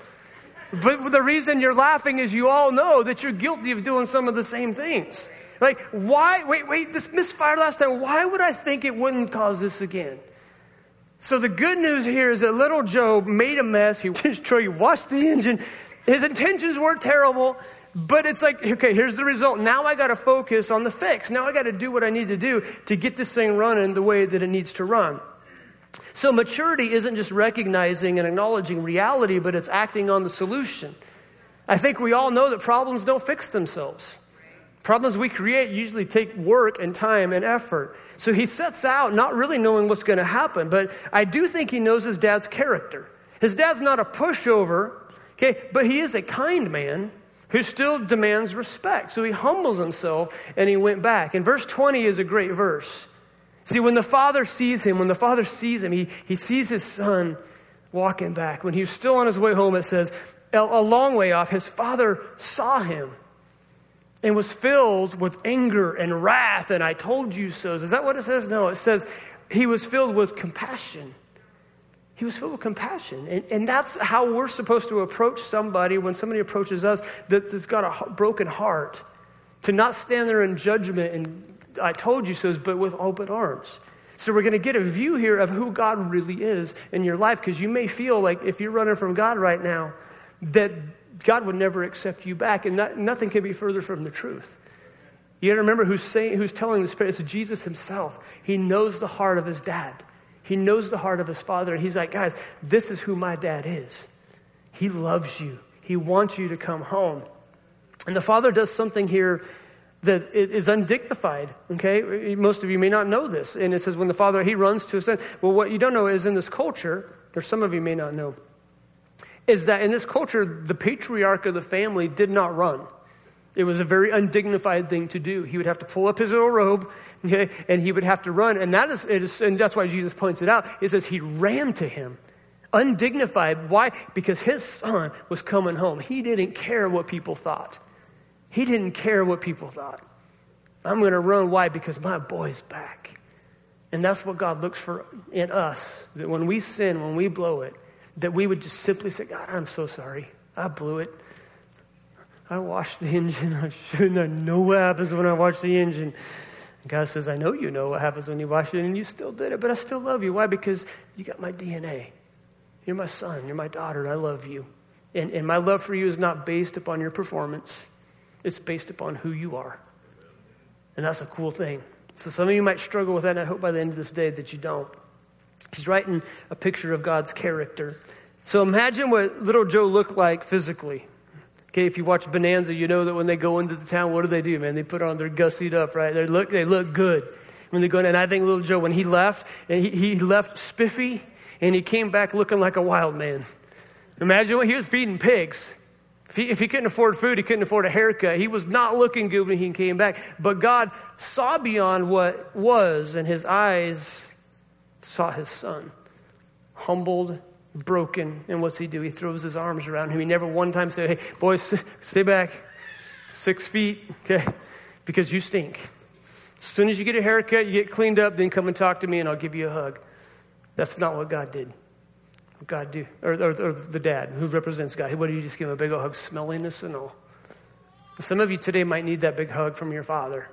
But the reason you're laughing is you all know that you're guilty of doing some of the same things. Like, why? Wait, wait, this misfire last time. Why would I think it wouldn't cause this again? So the good news here is that little Joe made a mess. He destroyed, he washed the engine. His intentions weren't terrible, but it's like, okay, here's the result. Now I got to focus on the fix. Now I got to do what I need to do to get this thing running the way that it needs to run. So maturity isn't just recognizing and acknowledging reality, but it's acting on the solution. I think we all know that problems don't fix themselves. Problems we create usually take work and time and effort. So he sets out not really knowing what's going to happen, but I do think he knows his dad's character. His dad's not a pushover, okay, but he is a kind man who still demands respect. So he humbles himself and he went back. And verse 20 is a great verse. See, when the father sees him, when the father sees him, he, he sees his son walking back. When he was still on his way home, it says, a long way off, his father saw him and was filled with anger and wrath, and I told you so. Is that what it says? No, it says he was filled with compassion. He was filled with compassion. And, and that's how we're supposed to approach somebody when somebody approaches us that, has got a broken heart. To not stand there in judgment and I told you so, but with open arms. So we're going to get a view here of who God really is in your life because you may feel like if you're running from God right now, that God would never accept you back, and that, nothing can be further from the truth. You got to remember who's, saying, who's telling this. It's Jesus himself. He knows the heart of his dad. He knows the heart of his father. And he's like, guys, this is who my dad is. He loves you. He wants you to come home. And the father does something here that is undignified. Okay? Most of you may not know this. And it says, when the father, he runs to his son. Well, what you don't know is in this culture, or some of you may not know, is that in this culture, the patriarch of the family did not run. It was a very undignified thing to do. He would have to pull up his little robe, okay, and he would have to run. And that is, is, and that's why Jesus points it out. It says he ran to him, undignified. Why? Because his son was coming home. He didn't care what people thought. He didn't care what people thought. I'm going to run. Why? Because my boy's back. And that's what God looks for in us. That when we sin, when we blow it, that we would just simply say, God, I'm so sorry. I blew it. I washed the engine. I shouldn't. I know what happens when I wash the engine. God says, I know you know what happens when you wash it, and you still did it, but I still love you. Why? Because you got my DNA. You're my son. You're my daughter, and I love you. And, and my love for you is not based upon your performance, it's based upon who you are. And that's a cool thing. So some of you might struggle with that, and I hope by the end of this day that you don't. He's writing a picture of God's character. So imagine what little Joe looked like physically. Okay, if you watch Bonanza, you know that when they go into the town, what do they do, man? They put on their gussied up, right? They look, they look good when they go in. And I think little Joe, when he left, and he, he left spiffy, and he came back looking like a wild man. Imagine what he was feeding pigs. If he, if he couldn't afford food, he couldn't afford a haircut. He was not looking good when he came back. But God saw beyond what was, and his eyes saw his son, humbled, broken, and what's he do? He throws his arms around him. He never one time said, Hey, boys, stay back, six feet, okay, because you stink. As soon as you get a haircut, you get cleaned up, then come and talk to me and I'll give you a hug. That's not what God did. What God do? Or, or, or, the dad who represents God. What do you just give him a big old hug, smelliness and all? Some of you today might need that big hug from your father.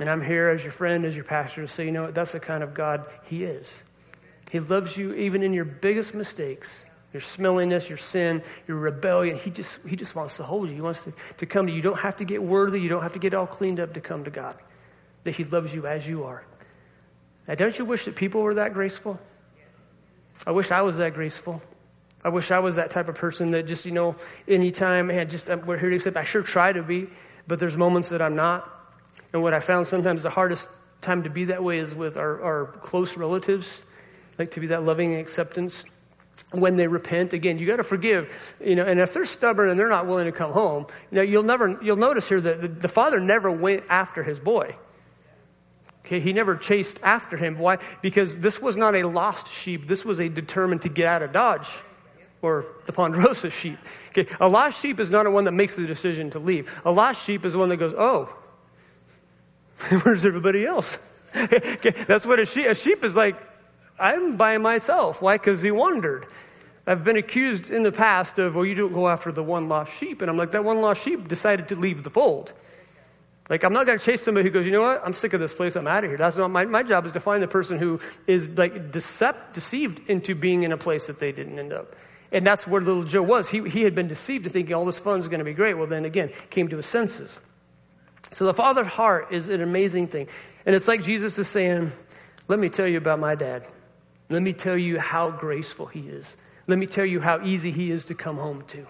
And I'm here as your friend, as your pastor, to say, you know what? That's the kind of God he is. He loves you even in your biggest mistakes, your smelliness, your sin, your rebellion. He just, he just wants to hold you. He wants to, to come to you. You don't have to get worthy. You don't have to get all cleaned up to come to God. That he loves you as you are. Now, don't you wish that people were that graceful? I wish I was that graceful. I wish I was that type of person that just, you know, anytime, man, just uh, we're here to accept. I sure try to be, but there's moments that I'm not. And what I found sometimes the hardest time to be that way is with our, our close relatives, like to be that loving acceptance when they repent again you got to forgive you know and if they're stubborn and they're not willing to come home you know you'll never you'll notice here that the, the father never went after his boy Okay, he never chased after him. Why? Because this was not a lost sheep. This was a determined to get out of Dodge or the Ponderosa sheep. Okay, a lost sheep is not a one that makes the decision to leave. A lost sheep is one that goes, oh, where's everybody else? that's what a sheep, a sheep is like, I'm by myself. Why? Because he wandered. I've been accused in the past of, well, you don't go after the one lost sheep. And I'm like, that one lost sheep decided to leave the fold. Like, I'm not going to chase somebody who goes, you know what? I'm sick of this place. I'm out of here. That's not my, my job is to find the person who is like decept, deceived into being in a place that they didn't end up. And that's where little Joe was. He, he had been deceived to thinking all this fun is going to be great. Well, then again, came to his senses. So the Father's heart is an amazing thing. And it's like Jesus is saying, let me tell you about my dad. Let me tell you how graceful he is. Let me tell you how easy he is to come home to.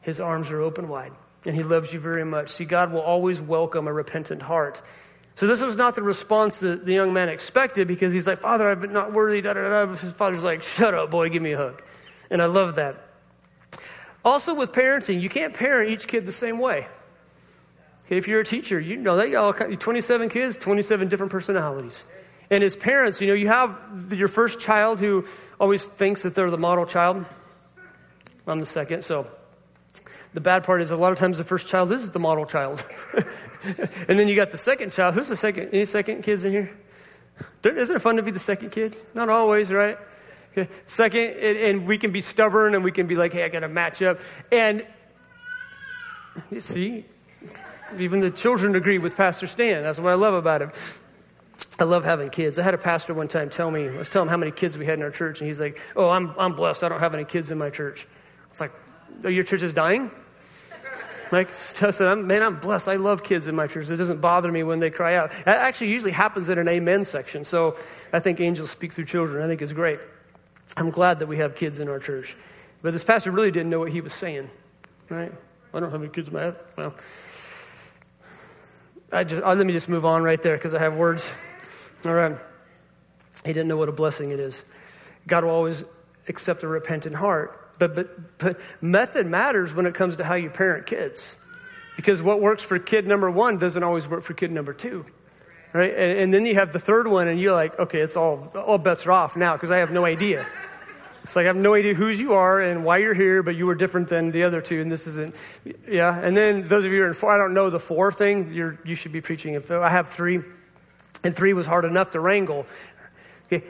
His arms are open wide and He loves you very much. See, God will always welcome a repentant heart. So this was not the response that the young man expected because he's like, Father, I've been not worthy. Da, da, da. His father's like, Shut up, boy, give me a hug. And I love that. Also, with parenting, you can't parent each kid the same way. Okay, if you're a teacher, you know they got 27 kids, 27 different personalities. And as parents, you know, you have your first child who always thinks that they're the model child. I'm the second, so the bad part is a lot of times the first child is the model child. and then you got the second child. Who's the second? Any second kids in here? Isn't it fun to be the second kid? Not always, right? Okay. Second, and we can be stubborn and we can be like, hey, I got to match up. And you see, even the children agree with Pastor Stan. That's what I love about him. I love having kids. I had a pastor one time tell me, was telling him how many kids we had in our church, and he's like, Oh, I'm, I'm blessed. I don't have any kids in my church. It's like, oh, Your church is dying? Like, man, I'm blessed. I love kids in my church. It doesn't bother me when they cry out. That actually usually happens in an amen section. So I think angels speak through children. I think it's great. I'm glad that we have kids in our church. But this pastor really didn't know what he was saying, right? I don't have any kids in my head. Well, I just, uh, let me just move on right there because I have words. All right. He didn't know what a blessing it is. God will always accept a repentant heart. But, but, but method matters when it comes to how you parent kids. Because what works for kid number one doesn't always work for kid number two. Right? And, and then you have the third one, and you're like, okay, it's all, all bets are off now because I have no idea. It's like I have no idea whose you are and why you're here, but you were different than the other two, and this isn't. Yeah. And then those of you who are in four, I don't know the four thing. You're, you should be preaching. I have three, and three was hard enough to wrangle. Okay.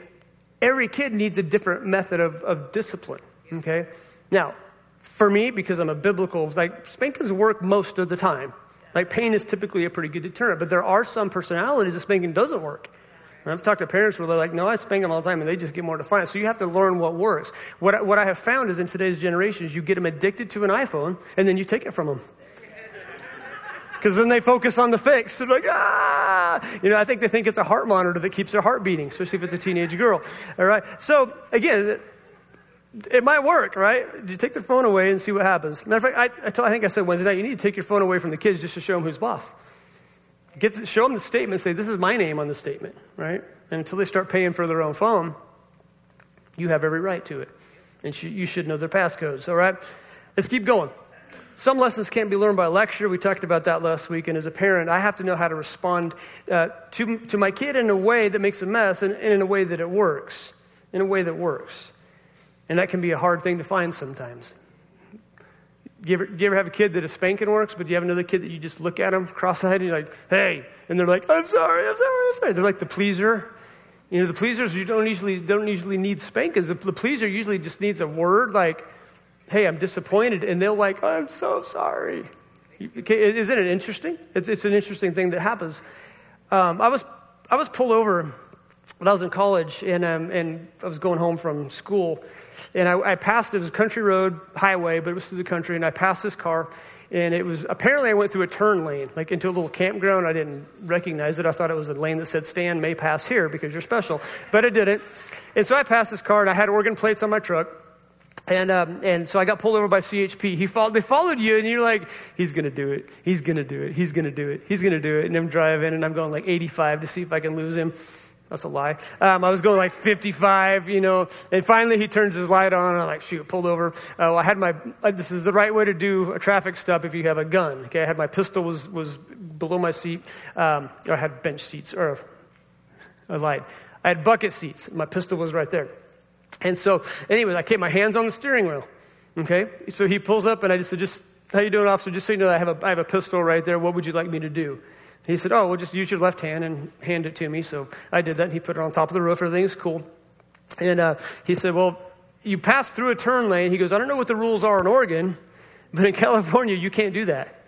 Every kid needs a different method of, of discipline. Okay? Now, for me, because I'm a biblical, like spankings work most of the time. Like pain is typically a pretty good deterrent, but there are some personalities that spanking doesn't work. And I've talked to parents where they're like, no, I spank them all the time, and they just get more defiant. So you have to learn what works. What, I, what I have found is in today's generation is you get them addicted to an iPhone, and then you take it from them. Because then they focus on the fix. They're like, ah! You know, I think they think it's a heart monitor that keeps their heart beating, especially if it's a teenage girl. All right? So, again, it might work, right? You take the phone away and see what happens. Matter of fact, I, I, I think I said Wednesday night, you need to take your phone away from the kids just to show them who's boss. Get show them the statement, say, this is my name on the statement, right? And until they start paying for their own phone, you have every right to it. And sh- you should know their passcodes, all right? Let's keep going. Some lessons can't be learned by lecture. We talked about that last week. And as a parent, I have to know how to respond uh, to, to my kid in a way that makes a mess and, and in a way that it works. In a way that works. And that can be a hard thing to find sometimes. Do you, ever, you ever have a kid that a spanking works, but you have another kid that you just look at them cross eyed and you're like, hey. And they're like, I'm sorry, I'm sorry, I'm sorry. They're like the pleaser. You know, the pleasers you don't usually don't usually need spankings. The, pleaser usually just needs a word like, "Hey, I'm disappointed," and they'll like, "I'm so sorry." Okay, isn't it interesting? It's, it's an interesting thing that happens. Um, I was I was pulled over when I was in college, and um, and I was going home from school, and I, I passed it was a country road highway, but it was through the country, and I passed this car, and it was apparently I went through a turn lane, like into a little campground. I didn't recognize it. I thought it was a lane that said "Stan may pass here" because you're special, but it didn't. And so I passed this car, and I had Oregon plates on my truck. And, um, and so I got pulled over by CHP. He followed, they followed you, and you're like, he's going to do it. He's going to do it. He's going to do it. He's going to do it. And I'm driving, and I'm going like 85 to see if I can lose him. That's a lie. Um, I was going like 55, you know, and finally he turns his light on, and I'm like, shoot, pulled over. Uh, well, I had my, uh, this is the right way to do a traffic stop if you have a gun. Okay, I had my pistol was, was below my seat, um, I had bench seats, or I lied. I had bucket seats. My pistol was right there. And so, anyways, I kept my hands on the steering wheel. Okay, so he pulls up, and I just said, just, how you doing, officer? Just so you know, I have a, I have a pistol right there. What would you like me to do? He said, Oh, well, just use your left hand and hand it to me. So I did that. And he put it on top of the roof. Everything Everything's cool. And uh, he said, Well, you pass through a turn lane. He goes, I don't know what the rules are in Oregon, but in California, you can't do that.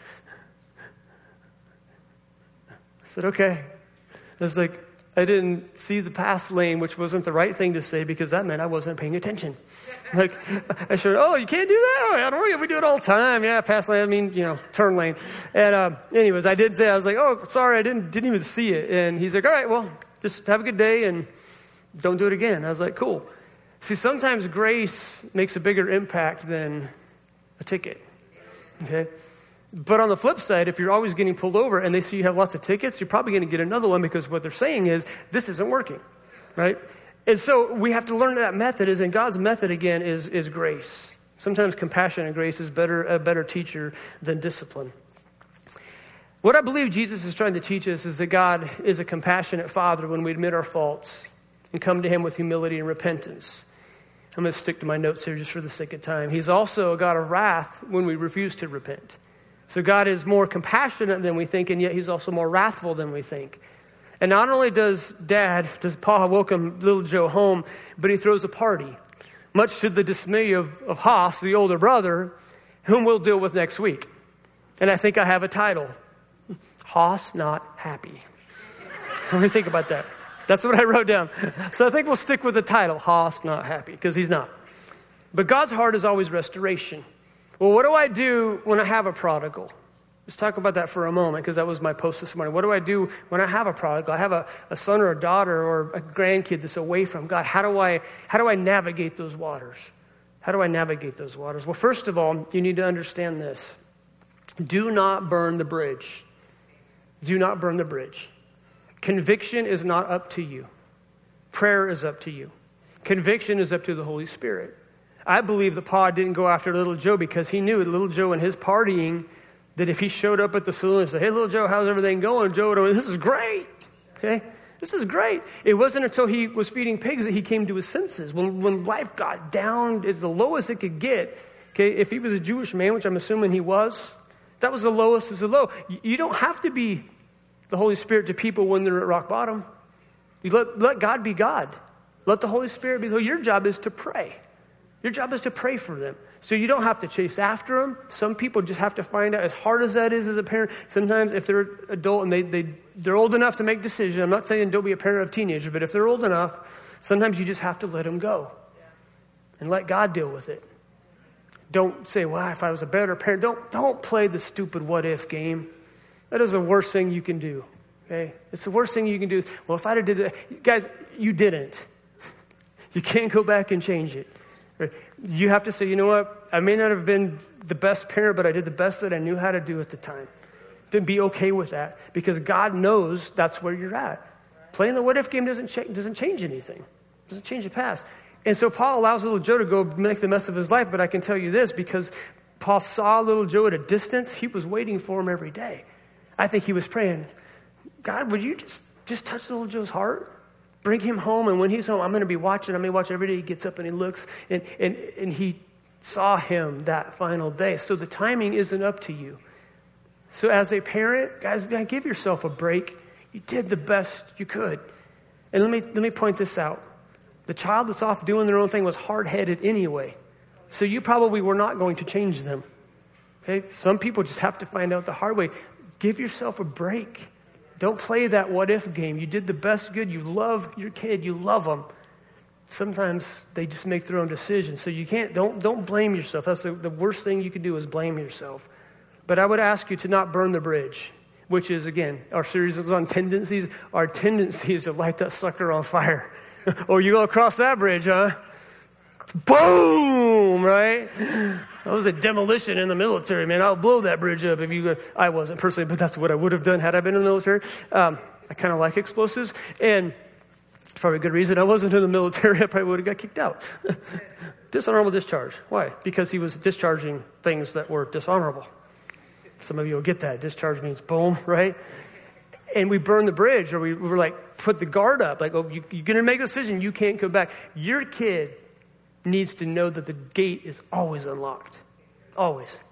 I said, Okay. I was like, I didn't see the pass lane, which wasn't the right thing to say because that meant I wasn't paying attention. Like, I should, oh, you can't do that? I don't worry, If we do it all the time. Yeah, pass lane, I mean, you know, turn lane. And, uh, anyways, I did say, I was like, oh, sorry, I didn't, didn't even see it. And he's like, all right, well, just have a good day and don't do it again. I was like, cool. See, sometimes grace makes a bigger impact than a ticket. Okay? But on the flip side, if you're always getting pulled over and they see you have lots of tickets, you're probably going to get another one because what they're saying is, this isn't working, right? And so we have to learn that method is, and God's method again is, is grace. Sometimes compassion and grace is better, a better teacher than discipline. What I believe Jesus is trying to teach us is that God is a compassionate Father when we admit our faults and come to Him with humility and repentance. I'm going to stick to my notes here just for the sake of time. He's also a God of wrath when we refuse to repent. So God is more compassionate than we think, and yet He's also more wrathful than we think. And not only does dad, does Pa welcome little Joe home, but he throws a party, much to the dismay of, of Hoss, the older brother, whom we'll deal with next week. And I think I have a title Hoss Not Happy. Let me think about that. That's what I wrote down. So I think we'll stick with the title Hoss Not Happy, because he's not. But God's heart is always restoration. Well, what do I do when I have a prodigal? Let's talk about that for a moment because that was my post this morning. What do I do when I have a prodigal? I have a, a son or a daughter or a grandkid that's away from God. How do, I, how do I navigate those waters? How do I navigate those waters? Well, first of all, you need to understand this do not burn the bridge. Do not burn the bridge. Conviction is not up to you, prayer is up to you. Conviction is up to the Holy Spirit. I believe that Pa didn't go after little Joe because he knew little Joe and his partying that if he showed up at the saloon and said, Hey, little Joe, how's everything going? Joe would have, This is great. Okay? This is great. It wasn't until he was feeding pigs that he came to his senses. When, when life got down as the lowest it could get, okay, if he was a Jewish man, which I'm assuming he was, that was the lowest as the low. You don't have to be the Holy Spirit to people when they're at rock bottom. You let, let God be God. Let the Holy Spirit be. Your job is to pray. Your job is to pray for them. So you don't have to chase after them. Some people just have to find out, as hard as that is as a parent, sometimes if they're adult and they, they, they're old enough to make decisions, I'm not saying don't be a parent of teenagers, but if they're old enough, sometimes you just have to let them go and let God deal with it. Don't say, well, if I was a better parent, don't, don't play the stupid what if game. That is the worst thing you can do. Okay? It's the worst thing you can do. Well, if have did that, guys, you didn't. You can't go back and change it. You have to say, you know what? I may not have been the best parent, but I did the best that I knew how to do at the time. To be okay with that because God knows that's where you're at. Playing the what if game doesn't, cha- doesn't change anything, doesn't change the past. And so Pa allows little Joe to go make the mess of his life, but I can tell you this because Pa saw little Joe at a distance, he was waiting for him every day. I think he was praying, God, would you just, just touch little Joe's heart? Bring him home, and when he's home, I'm going to be watching. I'm going to watch every day he gets up and he looks, and, and, and he saw him that final day. So the timing isn't up to you. So as a parent, guys, give yourself a break. You did the best you could. And let me, let me point this out. The child that's off doing their own thing was hard headed anyway. So you probably were not going to change them. Okay? Some people just have to find out the hard way. Give yourself a break. Don't play that what if game. You did the best good. You love your kid. You love them. Sometimes they just make their own decisions. So you can't, don't, don't blame yourself. That's the, the worst thing you can do is blame yourself. But I would ask you to not burn the bridge, which is, again, our series is on tendencies. Our tendency is to light that sucker on fire. or you go across that bridge, huh? Boom, right? That was a demolition in the military, man. I'll blow that bridge up if you. I wasn't personally, but that's what I would have done had I been in the military. Um, I kind of like explosives, and probably a good reason I wasn't in the military. I probably would have got kicked out. dishonorable discharge. Why? Because he was discharging things that were dishonorable. Some of you will get that. Discharge means boom, right? And we burn the bridge, or we were like, put the guard up. Like, oh, you, you're going to make a decision. You can't come back. Your kid needs to know that the gate is always unlocked. Always.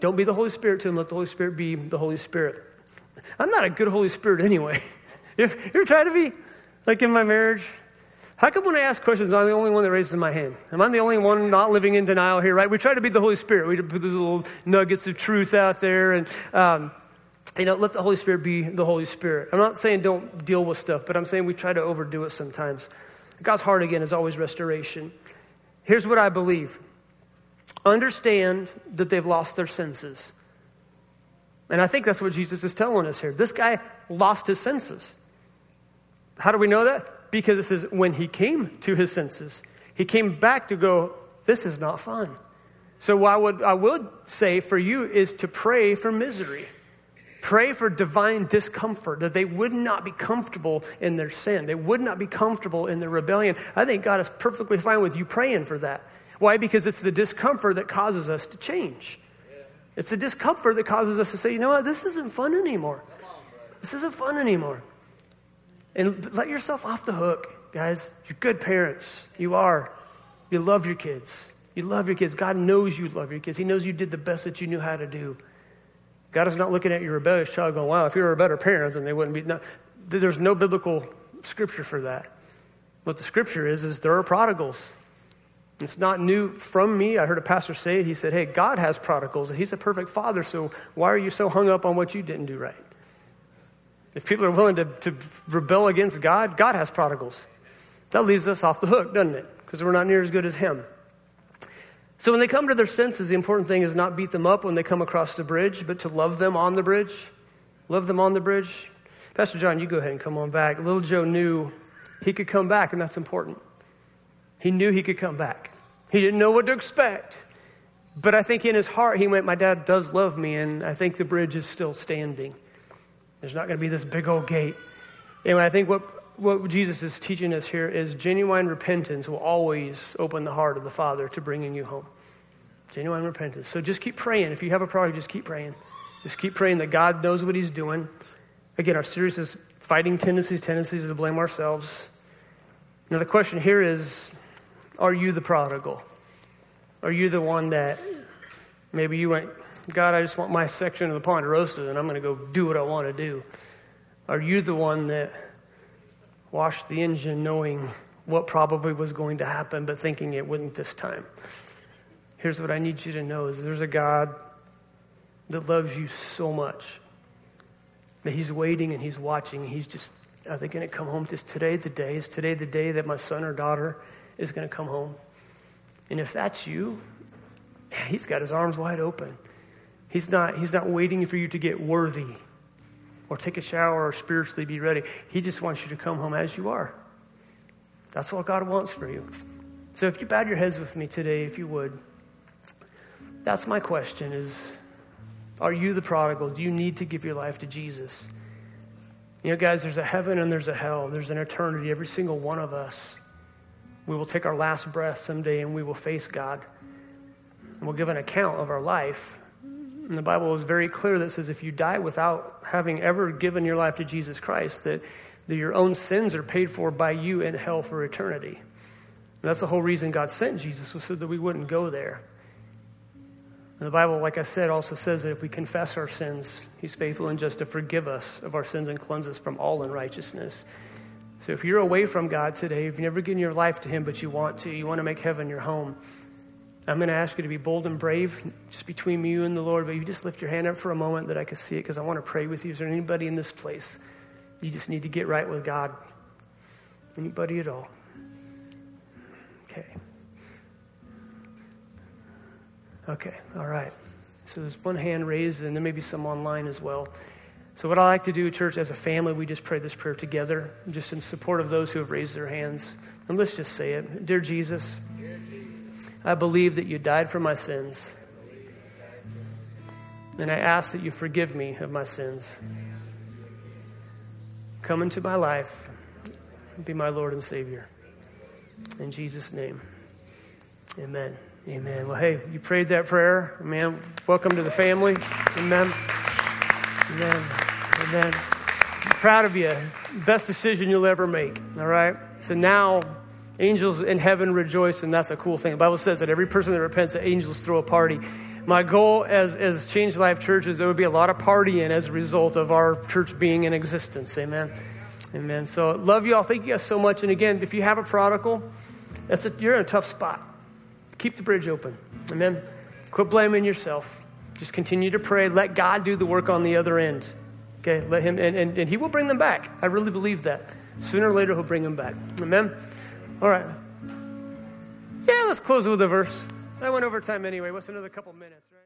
Don't be the Holy Spirit to him. Let the Holy Spirit be the Holy Spirit. I'm not a good Holy Spirit anyway. If you're trying to be like in my marriage, how come when I ask questions, I'm the only one that raises my hand? Am I the only one not living in denial here, right? We try to be the Holy Spirit. We put those little nuggets of truth out there and, um, you know, let the Holy Spirit be the Holy Spirit. I'm not saying don't deal with stuff, but I'm saying we try to overdo it sometimes. God's heart, again, is always restoration. Here's what I believe understand that they've lost their senses. And I think that's what Jesus is telling us here. This guy lost his senses. How do we know that? Because it says, when he came to his senses, he came back to go, This is not fun. So, what I would, I would say for you is to pray for misery. Pray for divine discomfort, that they would not be comfortable in their sin. They would not be comfortable in their rebellion. I think God is perfectly fine with you praying for that. Why? Because it's the discomfort that causes us to change. It's the discomfort that causes us to say, you know what, this isn't fun anymore. This isn't fun anymore. And let yourself off the hook, guys. You're good parents. You are. You love your kids. You love your kids. God knows you love your kids. He knows you did the best that you knew how to do. God is not looking at your rebellious child going, wow, if you were a better parent, then they wouldn't be. No, there's no biblical scripture for that. What the scripture is, is there are prodigals. It's not new from me. I heard a pastor say it. He said, hey, God has prodigals, and He's a perfect father, so why are you so hung up on what you didn't do right? If people are willing to, to rebel against God, God has prodigals. That leaves us off the hook, doesn't it? Because we're not near as good as Him. So when they come to their senses, the important thing is not beat them up when they come across the bridge, but to love them on the bridge. Love them on the bridge. Pastor John, you go ahead and come on back. Little Joe knew he could come back, and that's important. He knew he could come back. He didn't know what to expect. But I think in his heart, he went, My dad does love me, and I think the bridge is still standing. There's not going to be this big old gate. And I think what, what Jesus is teaching us here is genuine repentance will always open the heart of the Father to bringing you home. Genuine repentance. So just keep praying. If you have a problem, just keep praying. Just keep praying that God knows what He's doing. Again, our series is fighting tendencies, tendencies to blame ourselves. Now, the question here is are you the prodigal? Are you the one that maybe you went, God, I just want my section of the Ponderosa and I'm going to go do what I want to do? Are you the one that washed the engine knowing what probably was going to happen, but thinking it wouldn't this time? Here's what I need you to know is there's a God that loves you so much that he's waiting and he's watching. He's just, are they going to come home? Is today the day? Is today the day that my son or daughter is going to come home? And if that's you, he's got his arms wide open. He's not, he's not waiting for you to get worthy or take a shower or spiritually be ready. He just wants you to come home as you are. That's what God wants for you. So if you bowed your heads with me today, if you would, that's my question is are you the prodigal? Do you need to give your life to Jesus? You know, guys, there's a heaven and there's a hell. There's an eternity. Every single one of us. We will take our last breath someday and we will face God. And we'll give an account of our life. And the Bible is very clear that says if you die without having ever given your life to Jesus Christ, that, that your own sins are paid for by you in hell for eternity. And that's the whole reason God sent Jesus, was so that we wouldn't go there. And the Bible, like I said, also says that if we confess our sins, He's faithful and just to forgive us of our sins and cleanse us from all unrighteousness. So if you're away from God today, if you've never given your life to Him, but you want to, you want to make heaven your home, I'm going to ask you to be bold and brave, just between you and the Lord. But you just lift your hand up for a moment that I can see it because I want to pray with you. Is there anybody in this place? You just need to get right with God. Anybody at all? Okay. Okay, all right. So there's one hand raised, and there may be some online as well. So, what I like to do, church, as a family, we just pray this prayer together, just in support of those who have raised their hands. And let's just say it Dear Jesus, I believe that you died for my sins. And I ask that you forgive me of my sins. Come into my life be my Lord and Savior. In Jesus' name, amen. Amen. Well, hey, you prayed that prayer. Amen. Welcome to the family. Amen. Amen. Amen. I'm proud of you. Best decision you'll ever make. All right? So now, angels in heaven rejoice, and that's a cool thing. The Bible says that every person that repents, the angels throw a party. My goal as, as Change Life Church is there would be a lot of partying as a result of our church being in existence. Amen. Amen. So, love you all. Thank you guys so much. And again, if you have a prodigal, that's a, you're in a tough spot. Keep the bridge open. Amen. Quit blaming yourself. Just continue to pray. Let God do the work on the other end. Okay, let Him, and, and, and He will bring them back. I really believe that. Sooner or later, He'll bring them back. Amen. All right. Yeah, let's close with a verse. I went over time anyway. What's another couple minutes, right?